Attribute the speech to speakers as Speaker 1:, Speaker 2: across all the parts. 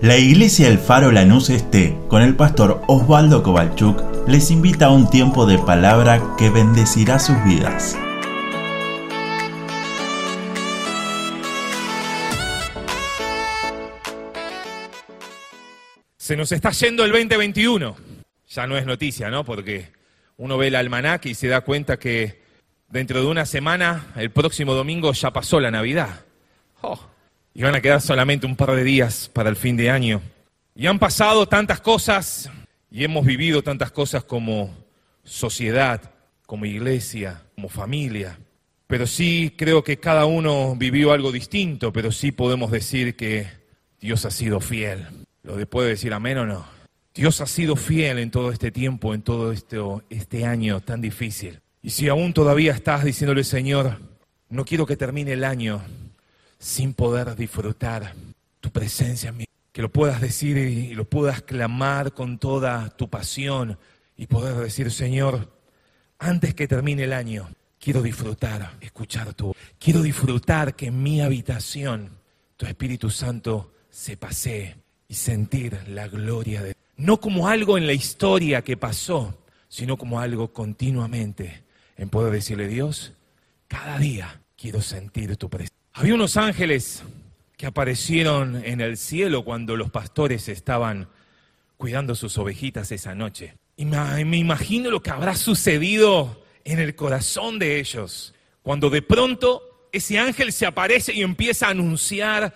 Speaker 1: La Iglesia El Faro Lanús Este, con el pastor Osvaldo Kovalchuk, les invita a un tiempo de palabra que bendecirá sus vidas.
Speaker 2: Se nos está yendo el 2021. Ya no es noticia, ¿no? Porque uno ve el almanaque y se da cuenta que dentro de una semana, el próximo domingo, ya pasó la Navidad. Oh, y van a quedar solamente un par de días para el fin de año. Y han pasado tantas cosas y hemos vivido tantas cosas como sociedad, como iglesia, como familia. Pero sí creo que cada uno vivió algo distinto, pero sí podemos decir que Dios ha sido fiel. ¿Lo puede decir amén o no? Dios ha sido fiel en todo este tiempo, en todo este, este año tan difícil. Y si aún todavía estás diciéndole, Señor, no quiero que termine el año sin poder disfrutar tu presencia en mí, que lo puedas decir y lo puedas clamar con toda tu pasión y poder decir, Señor, antes que termine el año, quiero disfrutar, escuchar tu, quiero disfrutar que en mi habitación tu Espíritu Santo se pasee y sentir la gloria de no como algo en la historia que pasó, sino como algo continuamente en poder decirle, Dios, cada día quiero sentir tu presencia. Había unos ángeles que aparecieron en el cielo cuando los pastores estaban cuidando sus ovejitas esa noche. Y me imagino lo que habrá sucedido en el corazón de ellos, cuando de pronto ese ángel se aparece y empieza a anunciar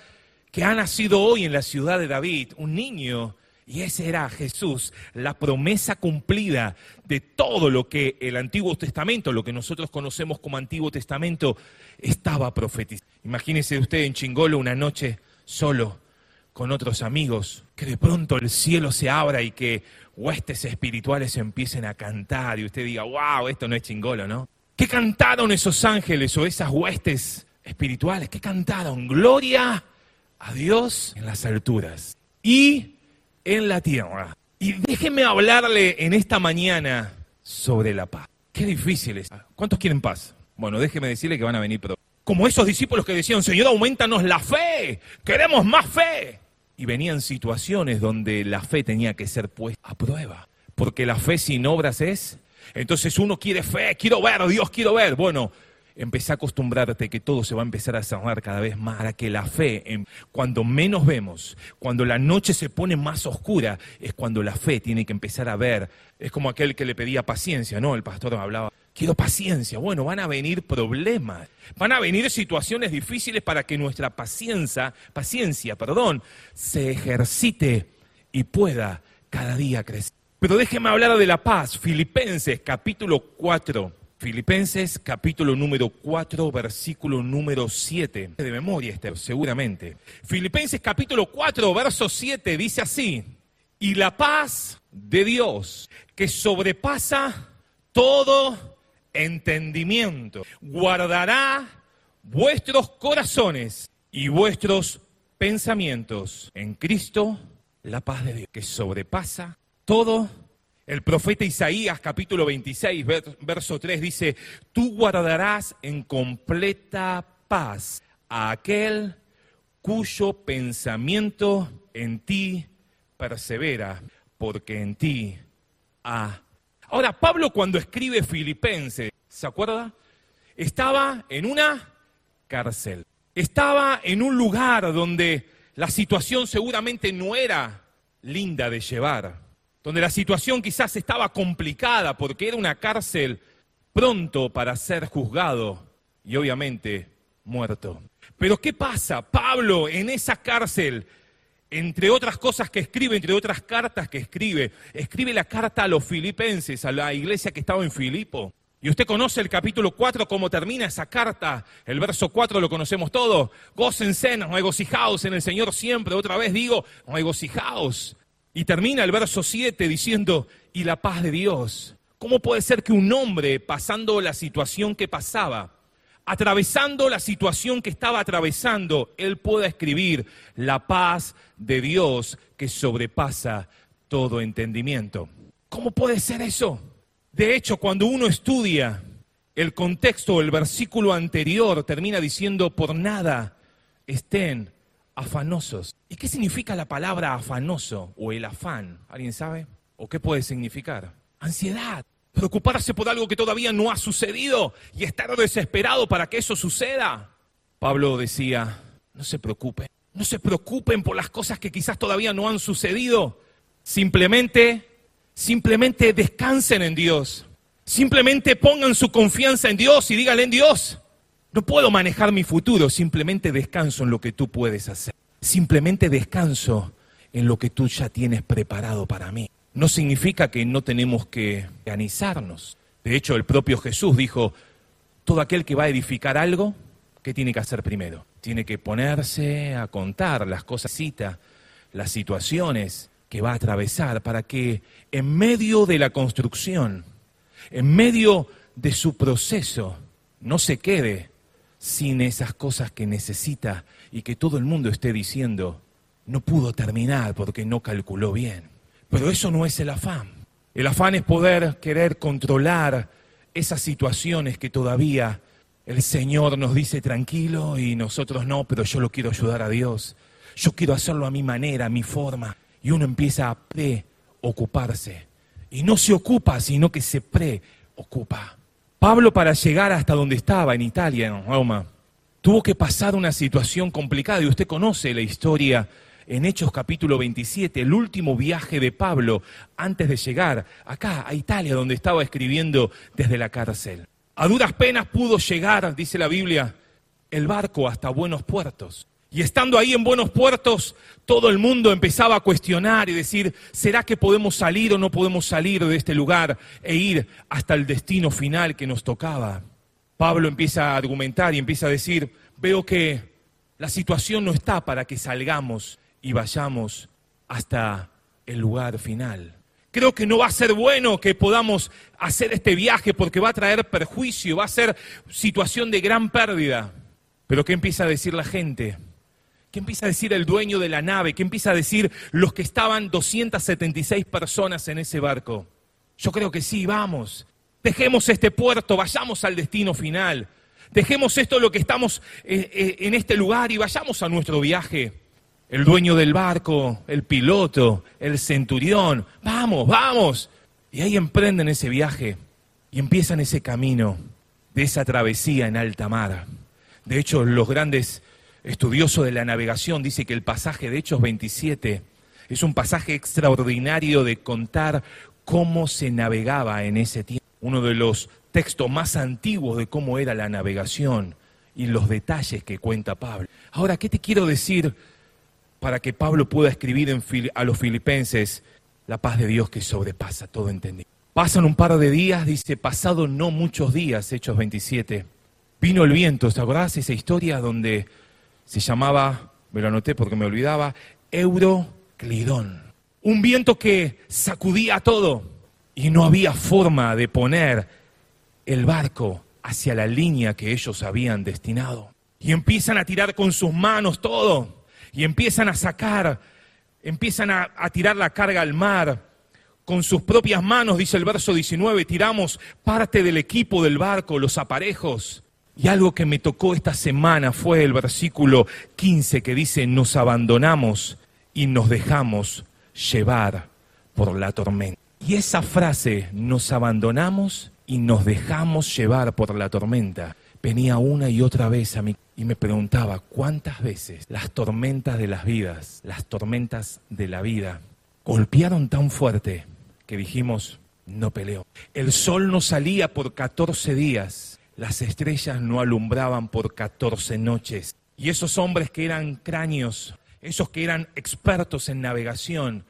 Speaker 2: que ha nacido hoy en la ciudad de David un niño y ese era Jesús, la promesa cumplida de todo lo que el Antiguo Testamento, lo que nosotros conocemos como Antiguo Testamento, estaba profetizando. Imagínese usted en Chingolo una noche solo con otros amigos, que de pronto el cielo se abra y que huestes espirituales empiecen a cantar y usted diga, wow, esto no es Chingolo, ¿no? ¿Qué cantaron esos ángeles o esas huestes espirituales? ¿Qué cantaron? Gloria a Dios en las alturas. Y en la tierra. Y déjeme hablarle en esta mañana sobre la paz. Qué difícil es. ¿Cuántos quieren paz? Bueno, déjeme decirle que van a venir pero Como esos discípulos que decían, Señor, aumentanos la fe, queremos más fe. Y venían situaciones donde la fe tenía que ser puesta a prueba. Porque la fe sin obras es. Entonces uno quiere fe, quiero ver, Dios quiero ver. Bueno, empecé a acostumbrarte que todo se va a empezar a cerrar cada vez más, para que la fe, cuando menos vemos, cuando la noche se pone más oscura, es cuando la fe tiene que empezar a ver. Es como aquel que le pedía paciencia, ¿no? El pastor hablaba, quiero paciencia. Bueno, van a venir problemas, van a venir situaciones difíciles para que nuestra paciencia, paciencia, perdón, se ejercite y pueda cada día crecer. Pero déjeme hablar de la paz. Filipenses capítulo 4 Filipenses capítulo número 4, versículo número 7. De memoria este, seguramente. Filipenses capítulo 4, verso 7 dice así, y la paz de Dios que sobrepasa todo entendimiento, guardará vuestros corazones y vuestros pensamientos en Cristo, la paz de Dios que sobrepasa todo el profeta Isaías capítulo 26, verso 3 dice, tú guardarás en completa paz a aquel cuyo pensamiento en ti persevera, porque en ti ha... Ahora, Pablo cuando escribe Filipenses, ¿se acuerda? Estaba en una cárcel, estaba en un lugar donde la situación seguramente no era linda de llevar donde la situación quizás estaba complicada porque era una cárcel pronto para ser juzgado y obviamente muerto. Pero ¿qué pasa? Pablo en esa cárcel, entre otras cosas que escribe, entre otras cartas que escribe, escribe la carta a los filipenses, a la iglesia que estaba en Filipo. Y usted conoce el capítulo 4, cómo termina esa carta. El verso 4 lo conocemos todo. Gócense, regocijaos en el Señor siempre. Otra vez digo, regocijaos. Y termina el verso 7 diciendo, y la paz de Dios. ¿Cómo puede ser que un hombre pasando la situación que pasaba, atravesando la situación que estaba atravesando, él pueda escribir la paz de Dios que sobrepasa todo entendimiento? ¿Cómo puede ser eso? De hecho, cuando uno estudia el contexto, el versículo anterior termina diciendo, por nada estén afanosos. ¿Y qué significa la palabra afanoso o el afán? ¿Alguien sabe? ¿O qué puede significar? Ansiedad. Preocuparse por algo que todavía no ha sucedido y estar desesperado para que eso suceda. Pablo decía, no se preocupen, no se preocupen por las cosas que quizás todavía no han sucedido. Simplemente, simplemente descansen en Dios. Simplemente pongan su confianza en Dios y díganle en Dios. No puedo manejar mi futuro, simplemente descanso en lo que tú puedes hacer. Simplemente descanso en lo que tú ya tienes preparado para mí. No significa que no tenemos que organizarnos. De hecho, el propio Jesús dijo, todo aquel que va a edificar algo, ¿qué tiene que hacer primero? Tiene que ponerse a contar las cosas, cita, las situaciones que va a atravesar para que en medio de la construcción, en medio de su proceso, no se quede sin esas cosas que necesita y que todo el mundo esté diciendo, no pudo terminar porque no calculó bien. Pero eso no es el afán. El afán es poder querer controlar esas situaciones que todavía el Señor nos dice tranquilo y nosotros no, pero yo lo quiero ayudar a Dios. Yo quiero hacerlo a mi manera, a mi forma. Y uno empieza a preocuparse. Y no se ocupa, sino que se preocupa. Pablo para llegar hasta donde estaba, en Italia, en Roma, tuvo que pasar una situación complicada. Y usted conoce la historia en Hechos capítulo 27, el último viaje de Pablo antes de llegar acá a Italia, donde estaba escribiendo desde la cárcel. A duras penas pudo llegar, dice la Biblia, el barco hasta buenos puertos. Y estando ahí en buenos puertos, todo el mundo empezaba a cuestionar y decir, ¿será que podemos salir o no podemos salir de este lugar e ir hasta el destino final que nos tocaba? Pablo empieza a argumentar y empieza a decir, veo que la situación no está para que salgamos y vayamos hasta el lugar final. Creo que no va a ser bueno que podamos hacer este viaje porque va a traer perjuicio, va a ser situación de gran pérdida. Pero ¿qué empieza a decir la gente? ¿Qué empieza a decir el dueño de la nave? ¿Qué empieza a decir los que estaban 276 personas en ese barco? Yo creo que sí, vamos. Dejemos este puerto, vayamos al destino final. Dejemos esto lo que estamos eh, eh, en este lugar y vayamos a nuestro viaje. El dueño del barco, el piloto, el centurión, vamos, vamos. Y ahí emprenden ese viaje y empiezan ese camino de esa travesía en alta mar. De hecho, los grandes estudioso de la navegación, dice que el pasaje de Hechos 27 es un pasaje extraordinario de contar cómo se navegaba en ese tiempo. Uno de los textos más antiguos de cómo era la navegación y los detalles que cuenta Pablo. Ahora, ¿qué te quiero decir para que Pablo pueda escribir a los filipenses la paz de Dios que sobrepasa todo entendimiento? Pasan un par de días, dice, pasado no muchos días, Hechos 27, vino el viento, ¿te acordás esa historia donde se llamaba, me lo anoté porque me olvidaba, Euroclidón. Un viento que sacudía todo y no había forma de poner el barco hacia la línea que ellos habían destinado. Y empiezan a tirar con sus manos todo. Y empiezan a sacar, empiezan a, a tirar la carga al mar. Con sus propias manos, dice el verso 19, tiramos parte del equipo del barco, los aparejos. Y algo que me tocó esta semana fue el versículo 15 que dice, nos abandonamos y nos dejamos llevar por la tormenta. Y esa frase, nos abandonamos y nos dejamos llevar por la tormenta, venía una y otra vez a mí y me preguntaba cuántas veces las tormentas de las vidas, las tormentas de la vida, golpearon tan fuerte que dijimos, no peleo. El sol no salía por 14 días las estrellas no alumbraban por 14 noches. Y esos hombres que eran cráneos, esos que eran expertos en navegación,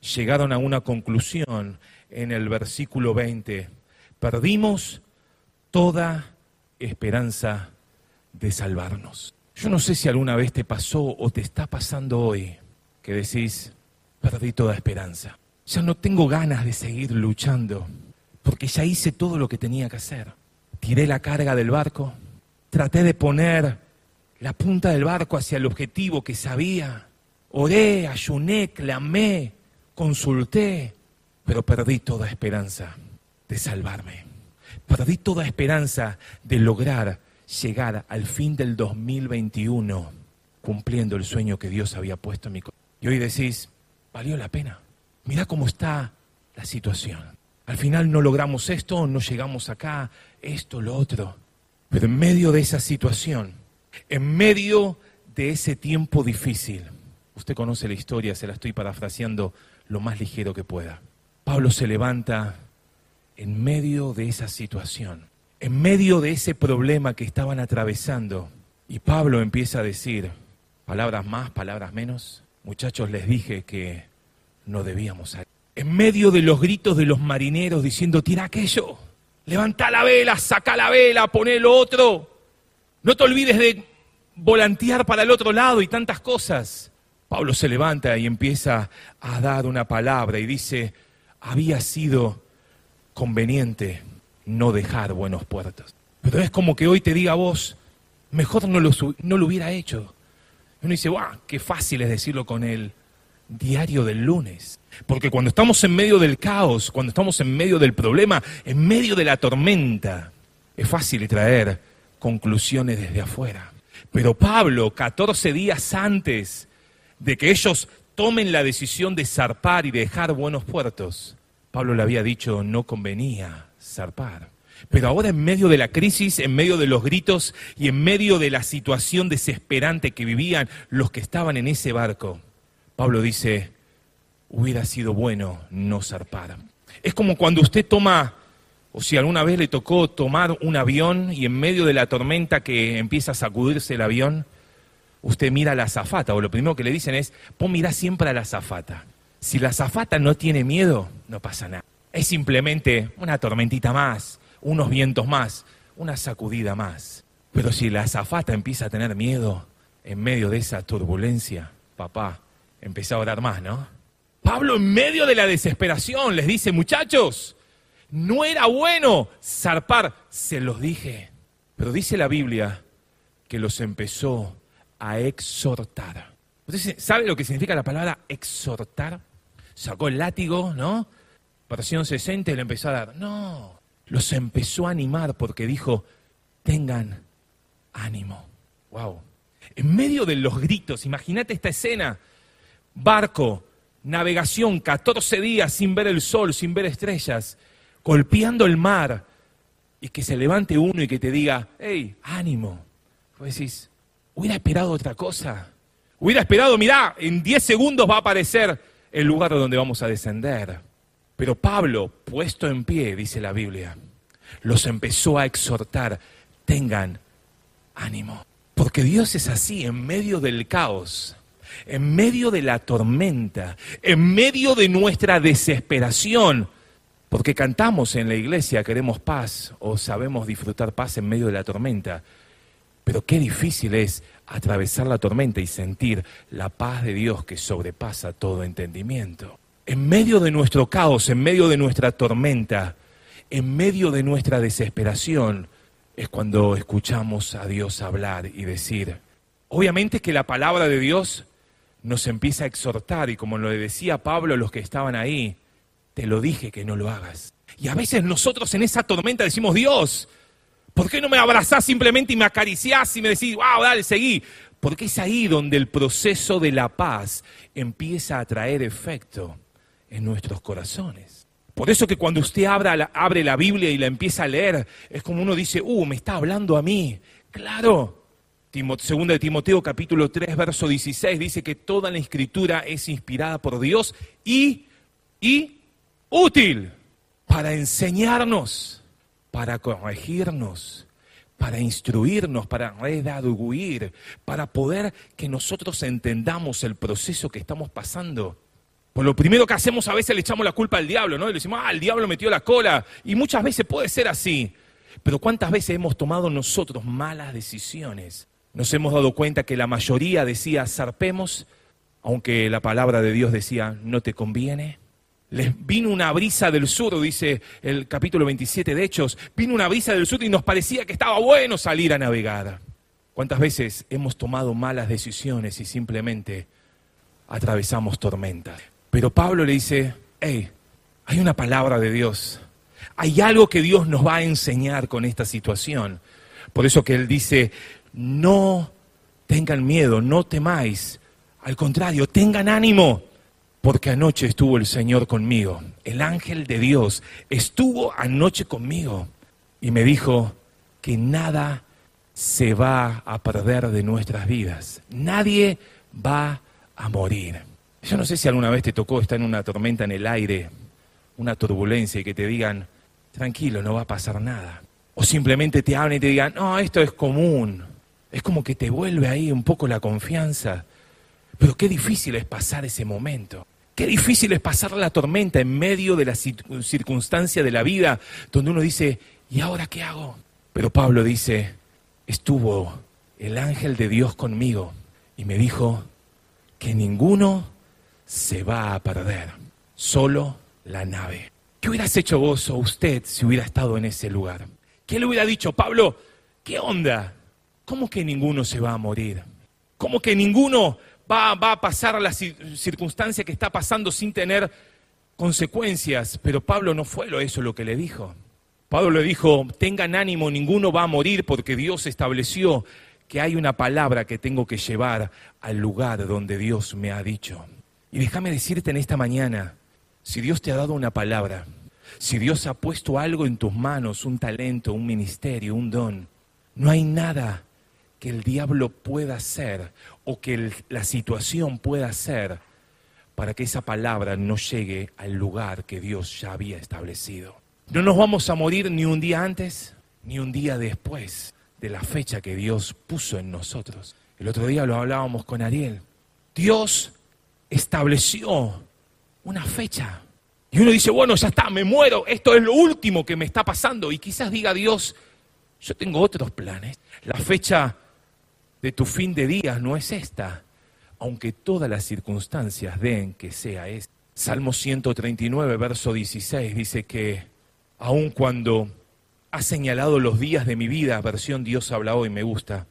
Speaker 2: llegaron a una conclusión en el versículo 20. Perdimos toda esperanza de salvarnos. Yo no sé si alguna vez te pasó o te está pasando hoy que decís, perdí toda esperanza. Ya no tengo ganas de seguir luchando porque ya hice todo lo que tenía que hacer tiré la carga del barco, traté de poner la punta del barco hacia el objetivo que sabía, oré, ayuné, clamé, consulté, pero perdí toda esperanza de salvarme. Perdí toda esperanza de lograr llegar al fin del 2021 cumpliendo el sueño que Dios había puesto en mi corazón. Y hoy decís, valió la pena. Mira cómo está la situación. Al final no logramos esto, no llegamos acá, esto, lo otro. Pero en medio de esa situación, en medio de ese tiempo difícil, usted conoce la historia, se la estoy parafraseando lo más ligero que pueda. Pablo se levanta en medio de esa situación, en medio de ese problema que estaban atravesando, y Pablo empieza a decir, palabras más, palabras menos, muchachos, les dije que no debíamos salir. En medio de los gritos de los marineros diciendo, tira aquello, levanta la vela, saca la vela, poné lo otro, no te olvides de volantear para el otro lado y tantas cosas. Pablo se levanta y empieza a dar una palabra y dice, había sido conveniente no dejar buenos puertos. Pero es como que hoy te diga a vos, mejor no lo, no lo hubiera hecho. Uno dice, ¡guau! Qué fácil es decirlo con el diario del lunes. Porque cuando estamos en medio del caos, cuando estamos en medio del problema, en medio de la tormenta, es fácil traer conclusiones desde afuera. Pero Pablo, 14 días antes de que ellos tomen la decisión de zarpar y dejar buenos puertos, Pablo le había dicho no convenía zarpar. Pero ahora en medio de la crisis, en medio de los gritos y en medio de la situación desesperante que vivían los que estaban en ese barco, Pablo dice, hubiera sido bueno no zarpar. Es como cuando usted toma, o si alguna vez le tocó tomar un avión y en medio de la tormenta que empieza a sacudirse el avión, usted mira a la azafata, o lo primero que le dicen es, pon mira siempre a la azafata. Si la azafata no tiene miedo, no pasa nada. Es simplemente una tormentita más, unos vientos más, una sacudida más. Pero si la azafata empieza a tener miedo en medio de esa turbulencia, papá, empieza a orar más, ¿no? Pablo en medio de la desesperación les dice, muchachos, no era bueno zarpar, se los dije. Pero dice la Biblia que los empezó a exhortar. ¿Usted sabe lo que significa la palabra exhortar? Sacó el látigo, ¿no? Versión 60 y le empezó a dar. No, los empezó a animar porque dijo, tengan ánimo. Wow. En medio de los gritos, imagínate esta escena, barco, navegación, 14 días sin ver el sol, sin ver estrellas, golpeando el mar, y que se levante uno y que te diga, hey, ánimo. Vos decís, hubiera esperado otra cosa. Hubiera esperado, mirá, en 10 segundos va a aparecer el lugar donde vamos a descender. Pero Pablo, puesto en pie, dice la Biblia, los empezó a exhortar, tengan ánimo. Porque Dios es así, en medio del caos, en medio de la tormenta, en medio de nuestra desesperación. Porque cantamos en la iglesia, queremos paz o sabemos disfrutar paz en medio de la tormenta. Pero qué difícil es atravesar la tormenta y sentir la paz de Dios que sobrepasa todo entendimiento. En medio de nuestro caos, en medio de nuestra tormenta, en medio de nuestra desesperación, es cuando escuchamos a Dios hablar y decir, obviamente que la palabra de Dios nos empieza a exhortar y como lo decía Pablo los que estaban ahí, te lo dije que no lo hagas. Y a veces nosotros en esa tormenta decimos, Dios, ¿Por qué no me abrazás simplemente y me acariciás y me decís, wow, dale, seguí? Porque es ahí donde el proceso de la paz empieza a traer efecto en nuestros corazones. Por eso que cuando usted abre la Biblia y la empieza a leer, es como uno dice, uh, me está hablando a mí. Claro. Segunda de Timoteo capítulo 3, verso 16, dice que toda la escritura es inspirada por Dios y, y útil para enseñarnos para corregirnos, para instruirnos, para redarguir, para poder que nosotros entendamos el proceso que estamos pasando. Por lo primero que hacemos a veces le echamos la culpa al diablo, ¿no? Le decimos, ah, el diablo metió la cola. Y muchas veces puede ser así. Pero ¿cuántas veces hemos tomado nosotros malas decisiones? Nos hemos dado cuenta que la mayoría decía, zarpemos, aunque la palabra de Dios decía, no te conviene. Vino una brisa del sur, dice el capítulo 27 de Hechos, vino una brisa del sur y nos parecía que estaba bueno salir a navegar. ¿Cuántas veces hemos tomado malas decisiones y simplemente atravesamos tormentas? Pero Pablo le dice, hey, hay una palabra de Dios, hay algo que Dios nos va a enseñar con esta situación. Por eso que él dice, no tengan miedo, no temáis. Al contrario, tengan ánimo, porque anoche estuvo el Señor conmigo. El ángel de Dios estuvo anoche conmigo y me dijo que nada se va a perder de nuestras vidas. Nadie va a morir. Yo no sé si alguna vez te tocó estar en una tormenta en el aire, una turbulencia y que te digan, tranquilo, no va a pasar nada. O simplemente te hablen y te digan, no, esto es común. Es como que te vuelve ahí un poco la confianza. Pero qué difícil es pasar ese momento. Qué difícil es pasar la tormenta en medio de la circunstancia de la vida donde uno dice, ¿y ahora qué hago? Pero Pablo dice, estuvo el ángel de Dios conmigo y me dijo que ninguno se va a perder, solo la nave. ¿Qué hubieras hecho vos o usted si hubiera estado en ese lugar? ¿Qué le hubiera dicho, Pablo? ¿Qué onda? ¿Cómo que ninguno se va a morir? ¿Cómo que ninguno va, va a pasar la circunstancia que está pasando sin tener consecuencias? Pero Pablo no fue eso lo que le dijo. Pablo le dijo, tengan ánimo, ninguno va a morir porque Dios estableció que hay una palabra que tengo que llevar al lugar donde Dios me ha dicho. Y déjame decirte en esta mañana, si Dios te ha dado una palabra, si Dios ha puesto algo en tus manos, un talento, un ministerio, un don, no hay nada que el diablo pueda hacer o que la situación pueda hacer para que esa palabra no llegue al lugar que Dios ya había establecido. No nos vamos a morir ni un día antes ni un día después de la fecha que Dios puso en nosotros. El otro día lo hablábamos con Ariel. Dios estableció una fecha. Y uno dice, bueno, ya está, me muero, esto es lo último que me está pasando. Y quizás diga Dios, yo tengo otros planes. La fecha de tu fin de días no es esta, aunque todas las circunstancias den que sea esta. Salmo 139, verso 16, dice que aun cuando ha señalado los días de mi vida, versión Dios habla hoy, me gusta,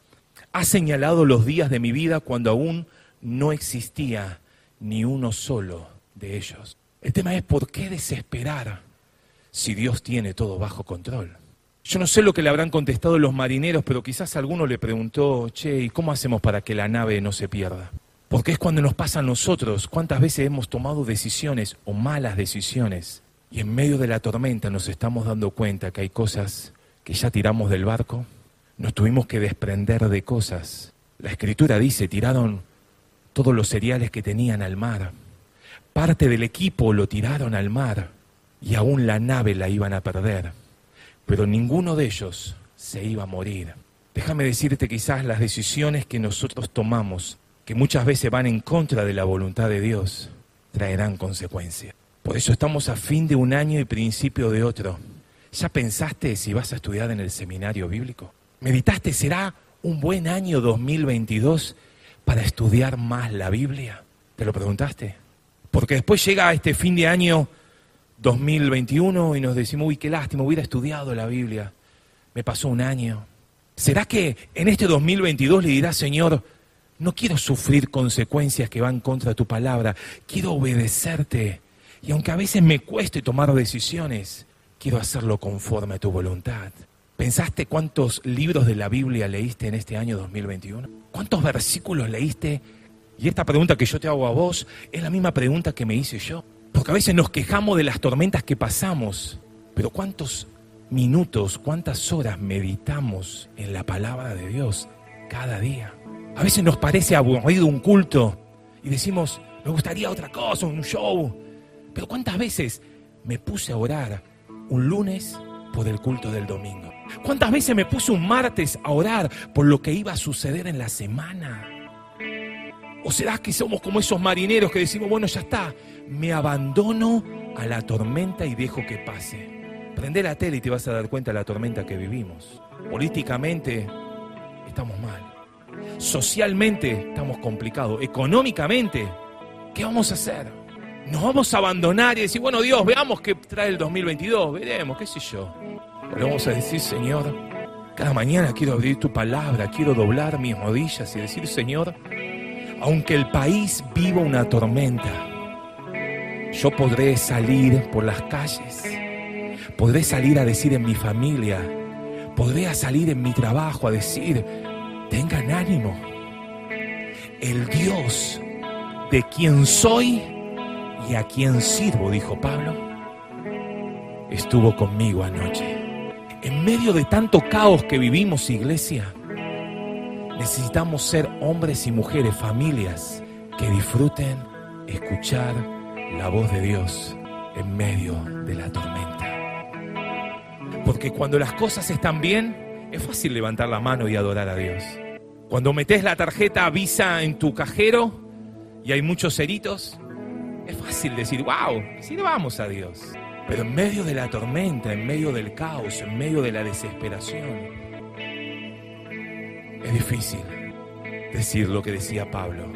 Speaker 2: ha señalado los días de mi vida cuando aún no existía ni uno solo de ellos. El tema es por qué desesperar si Dios tiene todo bajo control. Yo no sé lo que le habrán contestado los marineros, pero quizás alguno le preguntó, che, ¿y cómo hacemos para que la nave no se pierda? Porque es cuando nos pasa a nosotros, cuántas veces hemos tomado decisiones o malas decisiones y en medio de la tormenta nos estamos dando cuenta que hay cosas que ya tiramos del barco, nos tuvimos que desprender de cosas. La escritura dice, tiraron todos los cereales que tenían al mar. Parte del equipo lo tiraron al mar y aún la nave la iban a perder. Pero ninguno de ellos se iba a morir. Déjame decirte quizás las decisiones que nosotros tomamos, que muchas veces van en contra de la voluntad de Dios, traerán consecuencias. Por eso estamos a fin de un año y principio de otro. ¿Ya pensaste si vas a estudiar en el seminario bíblico? ¿Meditaste será un buen año 2022 para estudiar más la Biblia? ¿Te lo preguntaste? Porque después llega este fin de año 2021 y nos decimos, uy, qué lástima, hubiera estudiado la Biblia. Me pasó un año. ¿Será que en este 2022 le dirás, Señor, no quiero sufrir consecuencias que van contra tu palabra, quiero obedecerte? Y aunque a veces me cueste tomar decisiones, quiero hacerlo conforme a tu voluntad. ¿Pensaste cuántos libros de la Biblia leíste en este año 2021? ¿Cuántos versículos leíste? Y esta pregunta que yo te hago a vos es la misma pregunta que me hice yo. Porque a veces nos quejamos de las tormentas que pasamos, pero ¿cuántos minutos, cuántas horas meditamos en la palabra de Dios cada día? A veces nos parece aburrido un culto y decimos, me gustaría otra cosa, un show. Pero ¿cuántas veces me puse a orar un lunes por el culto del domingo? ¿Cuántas veces me puse un martes a orar por lo que iba a suceder en la semana? ¿O será que somos como esos marineros que decimos, bueno, ya está, me abandono a la tormenta y dejo que pase? Prende la tele y te vas a dar cuenta de la tormenta que vivimos. Políticamente estamos mal. Socialmente estamos complicados. Económicamente, ¿qué vamos a hacer? Nos vamos a abandonar y decir, bueno Dios, veamos qué trae el 2022, veremos, qué sé yo. Le vamos a decir, Señor, cada mañana quiero abrir tu palabra, quiero doblar mis rodillas y decir, Señor, aunque el país viva una tormenta, yo podré salir por las calles, podré salir a decir en mi familia, podré salir en mi trabajo a decir, tengan ánimo, el Dios de quien soy y a quien sirvo, dijo Pablo, estuvo conmigo anoche. En medio de tanto caos que vivimos, iglesia, necesitamos ser hombres y mujeres, familias, que disfruten escuchar la voz de Dios en medio de la tormenta. Porque cuando las cosas están bien, es fácil levantar la mano y adorar a Dios. Cuando metes la tarjeta Visa en tu cajero y hay muchos ceritos, es fácil decir, wow, sí le vamos a Dios. Pero en medio de la tormenta, en medio del caos, en medio de la desesperación, es difícil decir lo que decía Pablo.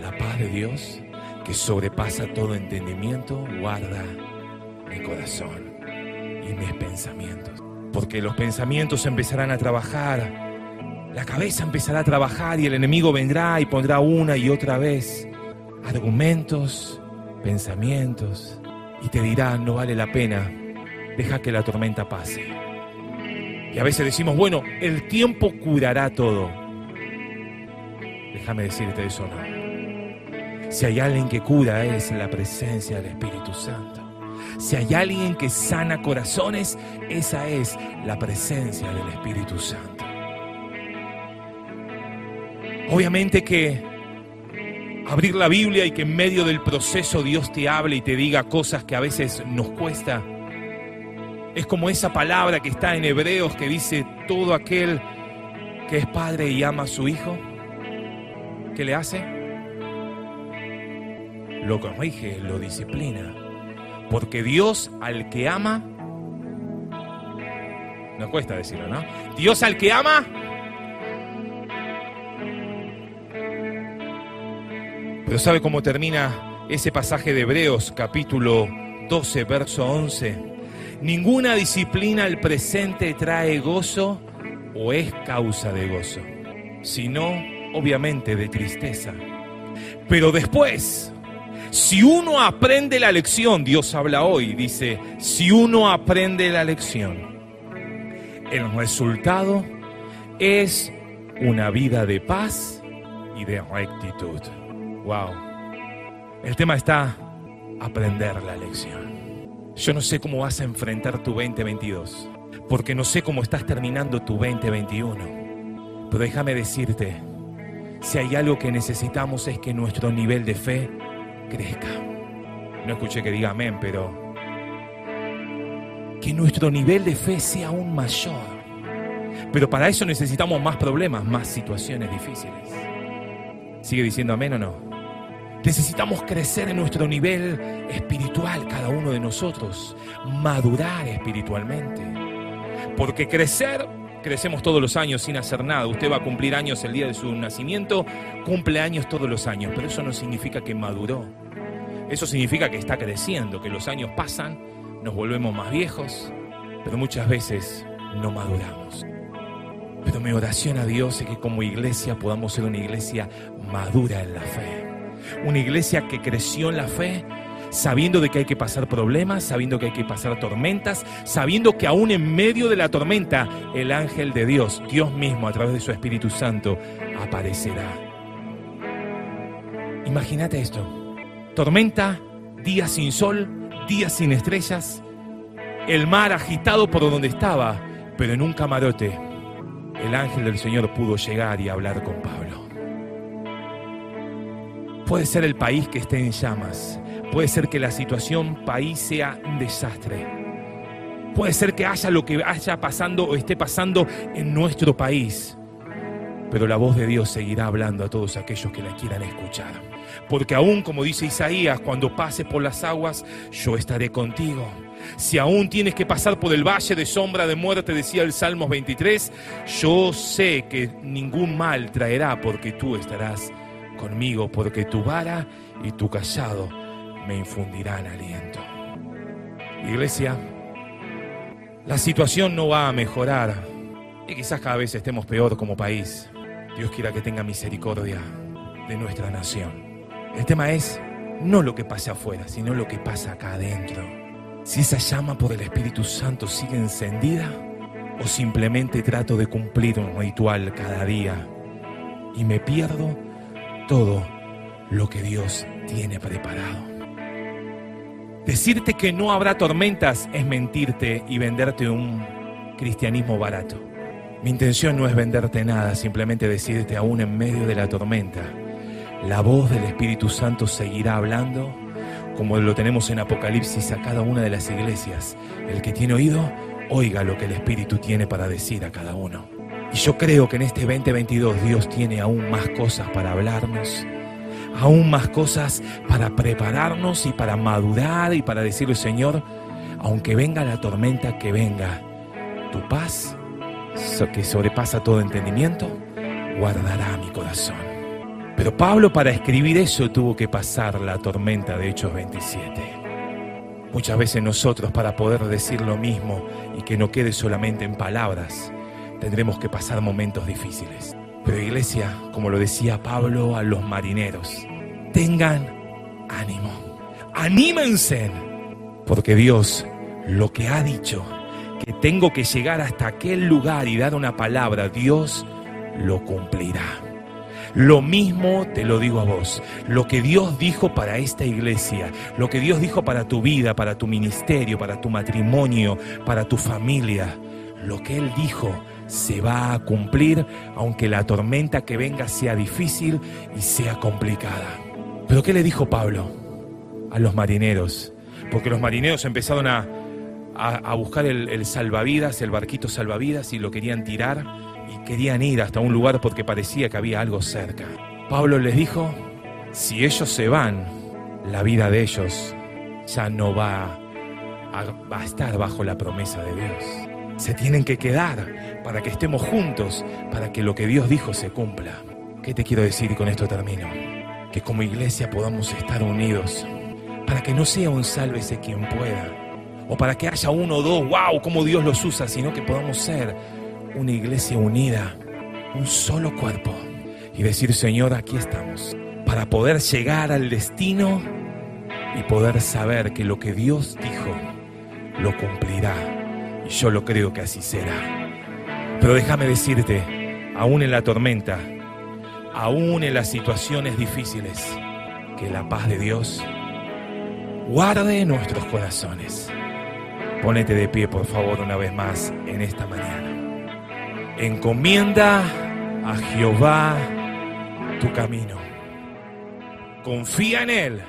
Speaker 2: La paz de Dios, que sobrepasa todo entendimiento, guarda mi corazón y mis pensamientos. Porque los pensamientos empezarán a trabajar la cabeza empezará a trabajar y el enemigo vendrá y pondrá una y otra vez argumentos, pensamientos y te dirá, no vale la pena, deja que la tormenta pase. Y a veces decimos, bueno, el tiempo curará todo. Déjame decirte eso no. Si hay alguien que cura es la presencia del Espíritu Santo. Si hay alguien que sana corazones, esa es la presencia del Espíritu Santo. Obviamente que abrir la Biblia y que en medio del proceso Dios te hable y te diga cosas que a veces nos cuesta. Es como esa palabra que está en Hebreos que dice todo aquel que es padre y ama a su hijo. ¿Qué le hace? Lo corrige, lo disciplina. Porque Dios al que ama, no cuesta decirlo, ¿no? Dios al que ama, Pero ¿sabe cómo termina ese pasaje de Hebreos capítulo 12, verso 11? Ninguna disciplina al presente trae gozo o es causa de gozo, sino obviamente de tristeza. Pero después, si uno aprende la lección, Dios habla hoy, dice, si uno aprende la lección, el resultado es una vida de paz y de rectitud. Wow. El tema está aprender la lección. Yo no sé cómo vas a enfrentar tu 2022, porque no sé cómo estás terminando tu 2021. Pero déjame decirte, si hay algo que necesitamos es que nuestro nivel de fe crezca. No escuché que diga amén, pero que nuestro nivel de fe sea aún mayor. Pero para eso necesitamos más problemas, más situaciones difíciles. ¿Sigue diciendo amén o no? Necesitamos crecer en nuestro nivel espiritual, cada uno de nosotros, madurar espiritualmente. Porque crecer, crecemos todos los años sin hacer nada. Usted va a cumplir años el día de su nacimiento, cumple años todos los años, pero eso no significa que maduró. Eso significa que está creciendo, que los años pasan, nos volvemos más viejos, pero muchas veces no maduramos. Pero mi oración a Dios es que como iglesia podamos ser una iglesia madura en la fe una iglesia que creció en la fe, sabiendo de que hay que pasar problemas, sabiendo que hay que pasar tormentas, sabiendo que aún en medio de la tormenta el ángel de Dios, Dios mismo a través de su Espíritu Santo, aparecerá. Imagínate esto, tormenta, día sin sol, días sin estrellas, el mar agitado por donde estaba, pero en un camarote el ángel del Señor pudo llegar y hablar con Pablo. Puede ser el país que esté en llamas. Puede ser que la situación país sea un desastre. Puede ser que haya lo que haya pasando o esté pasando en nuestro país. Pero la voz de Dios seguirá hablando a todos aquellos que la quieran escuchar. Porque aún, como dice Isaías, cuando pases por las aguas, yo estaré contigo. Si aún tienes que pasar por el valle de sombra de muerte, decía el Salmos 23, yo sé que ningún mal traerá porque tú estarás conmigo, porque tu vara y tu callado me infundirán aliento. Iglesia, la situación no va a mejorar y quizás cada vez estemos peor como país. Dios quiera que tenga misericordia de nuestra nación. El tema es no lo que pasa afuera, sino lo que pasa acá adentro. Si esa llama por el Espíritu Santo sigue encendida o simplemente trato de cumplir un ritual cada día y me pierdo todo lo que Dios tiene preparado. Decirte que no habrá tormentas es mentirte y venderte un cristianismo barato. Mi intención no es venderte nada, simplemente decirte aún en medio de la tormenta, la voz del Espíritu Santo seguirá hablando como lo tenemos en Apocalipsis a cada una de las iglesias. El que tiene oído, oiga lo que el Espíritu tiene para decir a cada uno. Y yo creo que en este 2022 Dios tiene aún más cosas para hablarnos, aún más cosas para prepararnos y para madurar y para decirle, Señor, aunque venga la tormenta que venga, tu paz, que sobrepasa todo entendimiento, guardará mi corazón. Pero Pablo para escribir eso tuvo que pasar la tormenta de Hechos 27. Muchas veces nosotros para poder decir lo mismo y que no quede solamente en palabras, tendremos que pasar momentos difíciles. Pero iglesia, como lo decía Pablo a los marineros, tengan ánimo, anímense, porque Dios lo que ha dicho que tengo que llegar hasta aquel lugar y dar una palabra, Dios lo cumplirá. Lo mismo te lo digo a vos. Lo que Dios dijo para esta iglesia, lo que Dios dijo para tu vida, para tu ministerio, para tu matrimonio, para tu familia, lo que Él dijo se va a cumplir aunque la tormenta que venga sea difícil y sea complicada. Pero ¿qué le dijo Pablo a los marineros? Porque los marineros empezaron a a, buscar el, salvavidas, el barquito salvavidas, y lo querían tirar y querían ir hasta un lugar porque parecía que había algo cerca. Pablo les dijo, si ellos se van, la vida de ellos ya no va a, va a estar bajo la promesa de Dios. Se tienen que quedar para que estemos juntos, para que lo que Dios dijo se cumpla. ¿Qué te quiero decir y con esto termino? Que como iglesia podamos estar unidos, para que no sea un sálvese quien pueda, o para que haya uno o dos, wow, cómo Dios los usa, sino que podamos ser una iglesia unida, un solo cuerpo y decir, Señor, aquí estamos, para poder llegar al destino y poder saber que lo que Dios dijo lo cumplirá. Yo lo creo que así será. Pero déjame decirte, aún en la tormenta, aún en las situaciones difíciles, que la paz de Dios guarde nuestros corazones. Ponete de pie, por favor, una vez más en esta mañana. Encomienda a Jehová tu camino. Confía en Él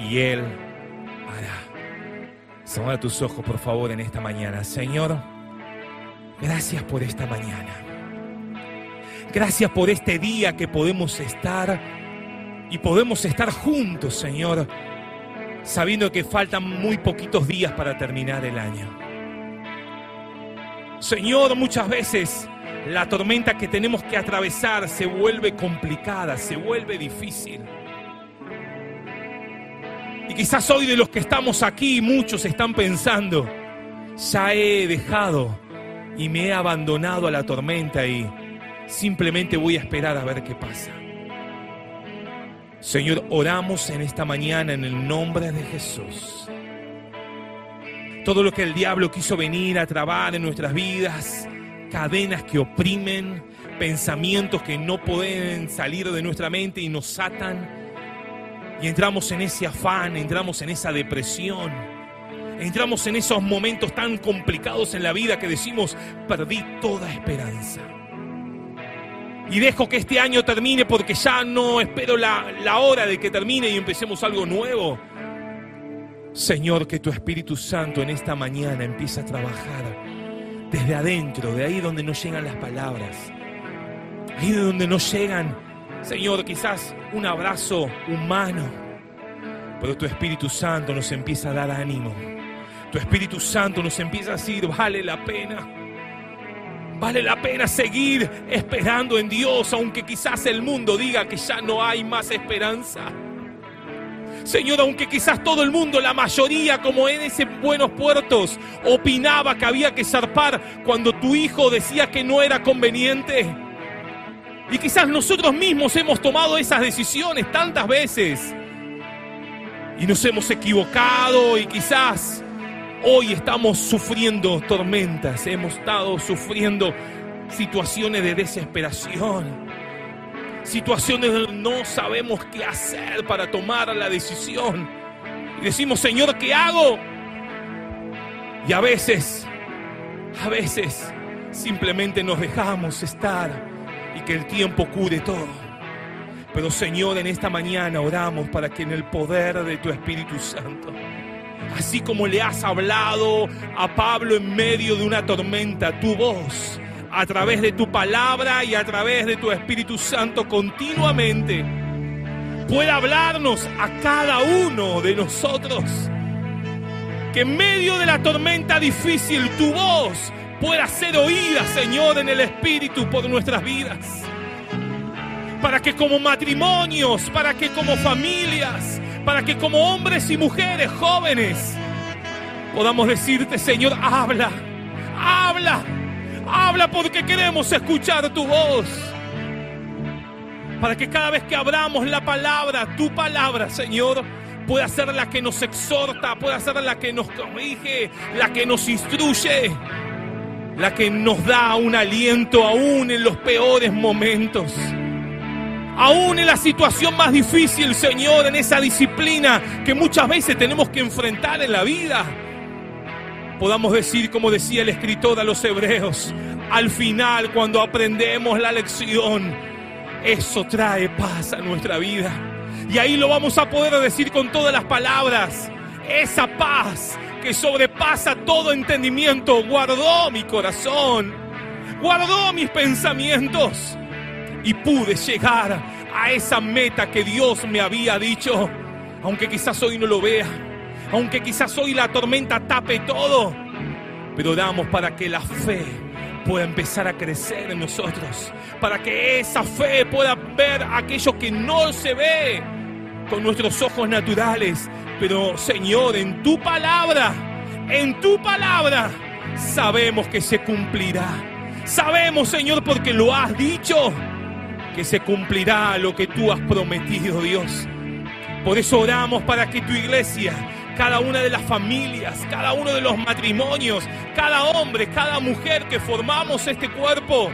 Speaker 2: y Él hará. Cierra tus ojos, por favor, en esta mañana. Señor, gracias por esta mañana. Gracias por este día que podemos estar y podemos estar juntos, Señor sabiendo que faltan muy poquitos días para terminar el año. Señor, muchas veces la tormenta que tenemos que atravesar se vuelve complicada, se vuelve difícil. Y quizás hoy de los que estamos aquí, muchos están pensando, ya he dejado y me he abandonado a la tormenta y simplemente voy a esperar a ver qué pasa. Señor, oramos en esta mañana en el nombre de Jesús. Todo lo que el diablo quiso venir a trabar en nuestras vidas, cadenas que oprimen, pensamientos que no pueden salir de nuestra mente y nos atan. Y entramos en ese afán, entramos en esa depresión, entramos en esos momentos tan complicados en la vida que decimos, perdí toda esperanza y dejo que este año termine porque ya no espero la, hora de que termine y empecemos algo nuevo. Señor, que tu Espíritu Santo en esta mañana empiece a trabajar desde adentro, de ahí donde no llegan las palabras, ahí de donde no llegan, Señor, quizás un abrazo humano, pero tu Espíritu Santo nos empieza a dar ánimo. Tu Espíritu Santo nos empieza a decir, vale la pena. Vale la pena seguir esperando en Dios, aunque quizás el mundo diga que ya no hay más esperanza. Señor, aunque quizás todo el mundo, la mayoría, como en ese buenos puertos, opinaba que había que zarpar cuando tu hijo decía que no era conveniente. Y quizás nosotros mismos hemos tomado esas decisiones tantas veces. Y nos hemos equivocado y quizás Hoy estamos sufriendo tormentas, hemos estado sufriendo situaciones de desesperación. situaciones donde no sabemos qué hacer para tomar la decisión. Y decimos, Señor, ¿qué hago? Y a veces, a veces simplemente nos dejamos estar y que el tiempo cure todo. Pero Señor, en esta mañana oramos para que en el poder de tu Espíritu Santo, así como le has hablado a Pablo en medio de una tormenta, tu voz, a través de tu palabra y a través de tu Espíritu Santo continuamente, pueda hablarnos a cada uno de nosotros que en medio de la tormenta difícil tu voz pueda ser oída, Señor, en el Espíritu por nuestras vidas. Para que como matrimonios, para que como familias, para que como hombres y mujeres jóvenes podamos decirte, Señor, habla, habla, habla porque queremos escuchar tu voz. Para que cada vez que abramos la palabra, tu palabra, Señor, pueda ser la que nos exhorta, pueda ser la que nos corrige, la que nos instruye, la que nos da un aliento aún en los peores momentos. Aún en la situación más difícil, Señor, en esa disciplina que muchas veces tenemos que enfrentar en la vida, podamos decir, como decía el escritor a los hebreos, al final, cuando aprendemos la lección, eso trae paz a nuestra vida. Y ahí lo vamos a poder decir con todas las palabras. Esa paz que sobrepasa todo entendimiento guardó mi corazón, guardó mis pensamientos y pude llegar a esa meta que Dios me había dicho, aunque quizás hoy no lo vea, aunque quizás hoy la tormenta tape todo, pero damos para que la fe pueda empezar a crecer en nosotros, para que esa fe pueda ver aquello que no se ve con nuestros ojos naturales. Pero Señor, en tu palabra, en tu palabra, sabemos que se cumplirá. Sabemos, Señor, porque lo has dicho, que se cumplirá lo que tú has prometido, Dios. Por eso oramos para que tu iglesia, cada una de las familias, cada uno de los matrimonios, cada hombre, cada mujer que formamos este cuerpo,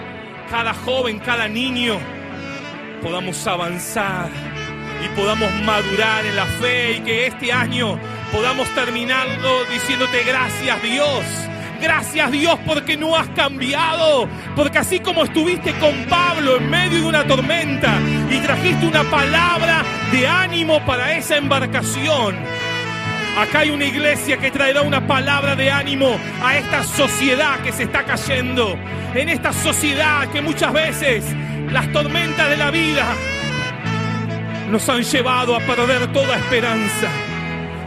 Speaker 2: cada joven, cada niño, podamos avanzar y podamos madurar en la fe y que este año podamos terminarlo diciéndote gracias Dios. Gracias Dios porque no has cambiado, porque así como estuviste con Pablo en medio de una tormenta y trajiste una palabra de ánimo para esa embarcación, acá hay una iglesia que traerá una palabra de ánimo a esta sociedad que se está cayendo, en esta sociedad que muchas veces las tormentas de la vida nos han llevado a perder toda esperanza.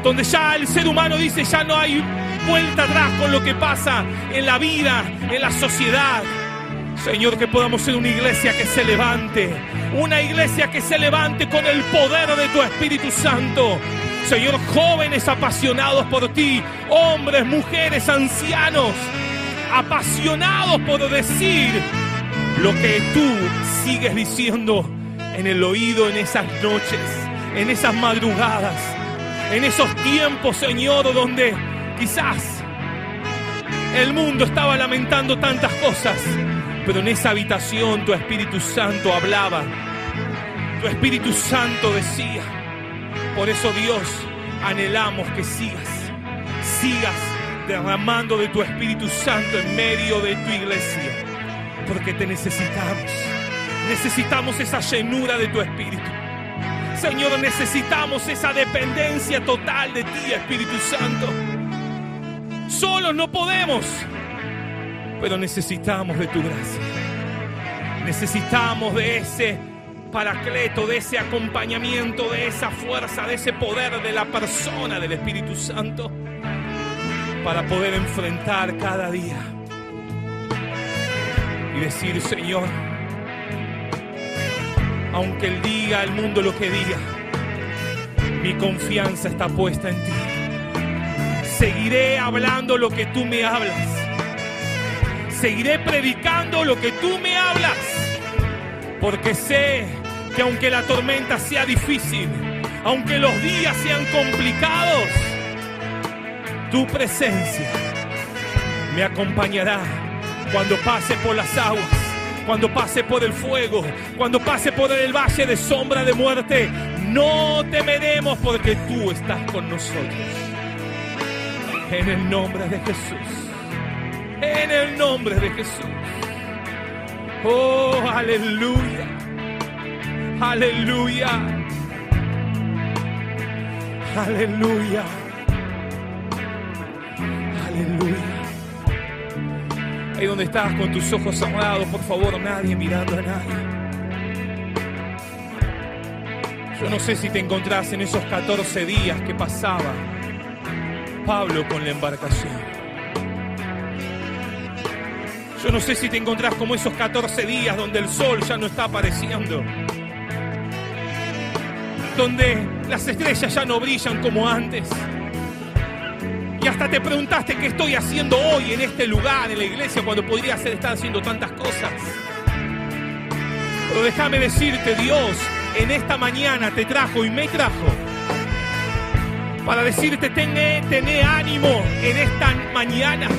Speaker 2: Donde ya el ser humano dice ya no hay vuelta atrás con lo que pasa en la vida, en la sociedad. Señor, que podamos ser una iglesia que se levante, una iglesia que se levante con el poder de tu Espíritu Santo. Señor, jóvenes apasionados por ti, hombres, mujeres, ancianos, apasionados por decir lo que tú sigues diciendo en el oído en esas noches, en esas madrugadas, en esos tiempos, Señor, donde quizás el mundo estaba lamentando tantas cosas, pero en esa habitación tu Espíritu Santo hablaba, tu Espíritu Santo decía. Por eso Dios, anhelamos que sigas, sigas derramando de tu Espíritu Santo en medio de tu iglesia, porque te necesitamos. Necesitamos esa llenura de tu Espíritu. Señor, necesitamos esa dependencia total de ti, Espíritu Santo. Solos no podemos, pero necesitamos de tu gracia. Necesitamos de ese paracleto, de ese acompañamiento, de esa fuerza, de ese poder de la persona del Espíritu Santo para poder enfrentar cada día y decir, Señor, aunque Él diga al mundo lo que diga, mi confianza está puesta en ti. Seguiré hablando lo que tú me hablas. Seguiré predicando lo que tú me hablas. Porque sé que aunque la tormenta sea difícil, aunque los días sean complicados, tu presencia me acompañará cuando pase por las aguas cuando pase por el fuego, cuando pase por el valle de sombra de muerte, no temeremos porque tú estás con nosotros. En el nombre de Jesús. En el nombre de Jesús. Oh, aleluya. Aleluya. Aleluya. Aleluya. Ahí donde estás con tus ojos cerrados, por favor, nadie mirando a nadie. Yo no sé si te encontrás en esos 14 días que pasaba Pablo con la embarcación. Yo no sé si te encontrás como esos 14 días donde el sol ya no está apareciendo. Donde las estrellas ya no brillan como antes. Y hasta te preguntaste qué estoy haciendo hoy en este lugar, en la iglesia, cuando podría ser estar haciendo tantas cosas. Pero déjame decirte, Dios en esta mañana te trajo y me trajo para decirte, tené, tené ánimo en esta mañana.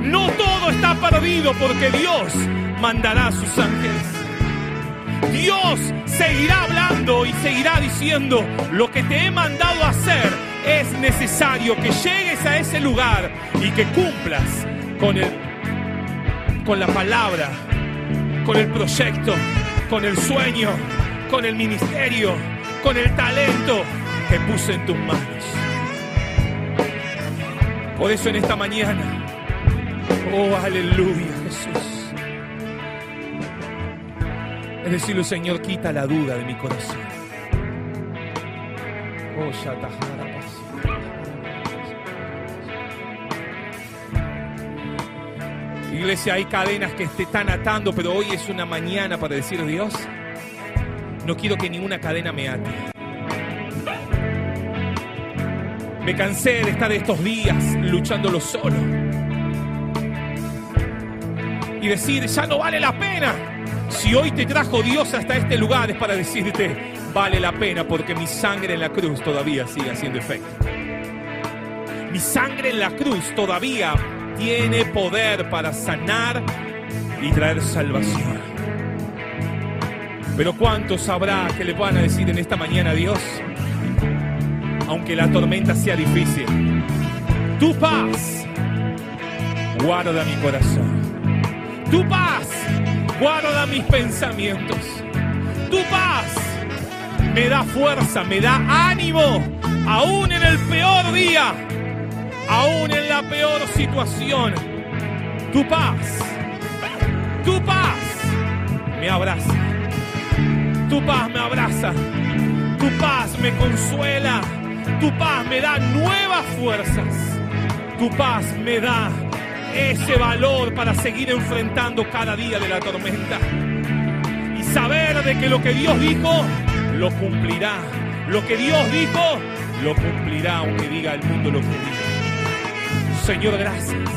Speaker 2: No todo está perdido porque Dios mandará a sus ángeles. Dios seguirá hablando y seguirá diciendo, lo que te he mandado hacer es necesario que llegues a ese lugar y que cumplas con, el, con la palabra, con el proyecto, con el sueño, con el ministerio, con el talento que puse en tus manos. Por eso en esta mañana, oh aleluya Jesús, es decirlo Señor, quita la duda de mi corazón. Oh Shatahara Iglesia, hay cadenas que te están atando, pero hoy es una mañana para decir Dios, no quiero que ninguna cadena me ate. Me cansé de estar estos días luchándolo solo. Y decir, ya no vale la pena. Si hoy te trajo Dios hasta este lugar es para decirte, vale la pena porque mi sangre en la cruz todavía sigue haciendo efecto. Mi sangre en la cruz todavía tiene poder para sanar y traer salvación. Pero ¿cuántos habrá que le van a decir en esta mañana a Dios? Aunque la tormenta sea difícil, tu paz guarda mi corazón. Tu paz guarda mis pensamientos. Tu paz me da fuerza, me da ánimo, aún en el peor día aún en la peor situación, tu paz, tu paz me abraza, tu paz me abraza, tu paz me consuela, tu paz me da nuevas fuerzas, tu paz me da ese valor para seguir enfrentando cada día de la tormenta. Y saber de que lo que Dios dijo, lo cumplirá. Lo que Dios dijo, lo cumplirá, aunque diga el mundo lo que diga. Señor, gracias.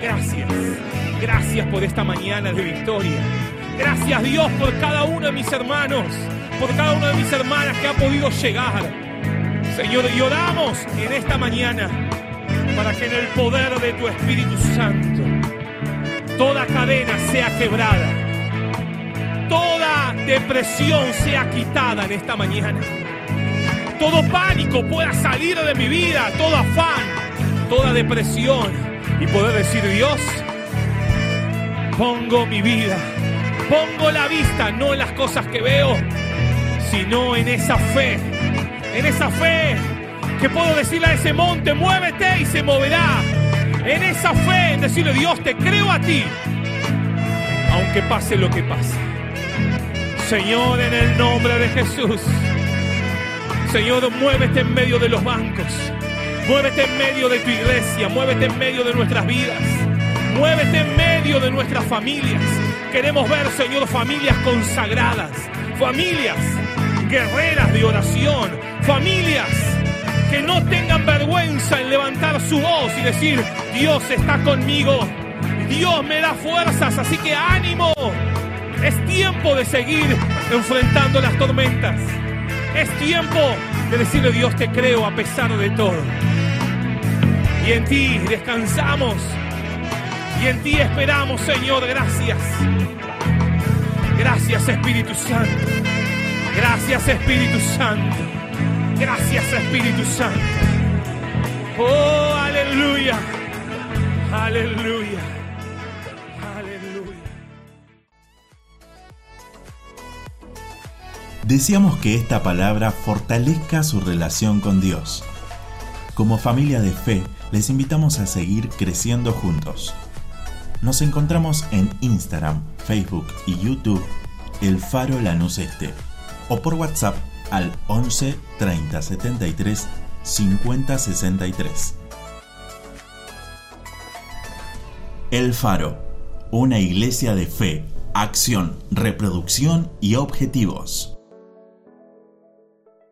Speaker 2: Gracias. Gracias por esta mañana de victoria. Gracias Dios por cada uno de mis hermanos, por cada una de mis hermanas que ha podido llegar. Señor, y oramos en esta mañana para que en el poder de tu Espíritu Santo toda cadena sea quebrada, toda depresión sea quitada en esta mañana, todo pánico pueda salir de mi vida, todo afán, toda depresión y poder decir, Dios, pongo mi vida, pongo la vista no en las cosas que veo, sino en esa fe, en esa fe que puedo decirle a ese monte, muévete y se moverá. En esa fe, decirle, Dios, te creo a ti, aunque pase lo que pase. Señor, en el nombre de Jesús. Señor, muévete en medio de los bancos. Muévete en medio de tu iglesia, muévete en medio de nuestras vidas, muévete en medio de nuestras familias. Queremos ver, Señor, familias consagradas, familias guerreras de oración, familias que no tengan vergüenza en levantar su voz y decir, Dios está conmigo, Dios me da fuerzas, así que ánimo. Es tiempo de seguir enfrentando las tormentas. Es tiempo de decirle Dios te creo a pesar de todo y en ti descansamos. Y en ti esperamos, Señor, gracias. Gracias, Espíritu Santo. Gracias, Espíritu Santo. Gracias, Espíritu Santo. Oh, aleluya. Aleluya. Aleluya.
Speaker 1: Deseamos que esta palabra fortalezca su relación con Dios. Como familia de fe, les invitamos a seguir creciendo juntos. Nos encontramos en Instagram, Facebook y YouTube, El Faro Lanús Este, o por WhatsApp al 11 30 73 50 63. El Faro, una iglesia de fe, acción, reproducción y objetivos.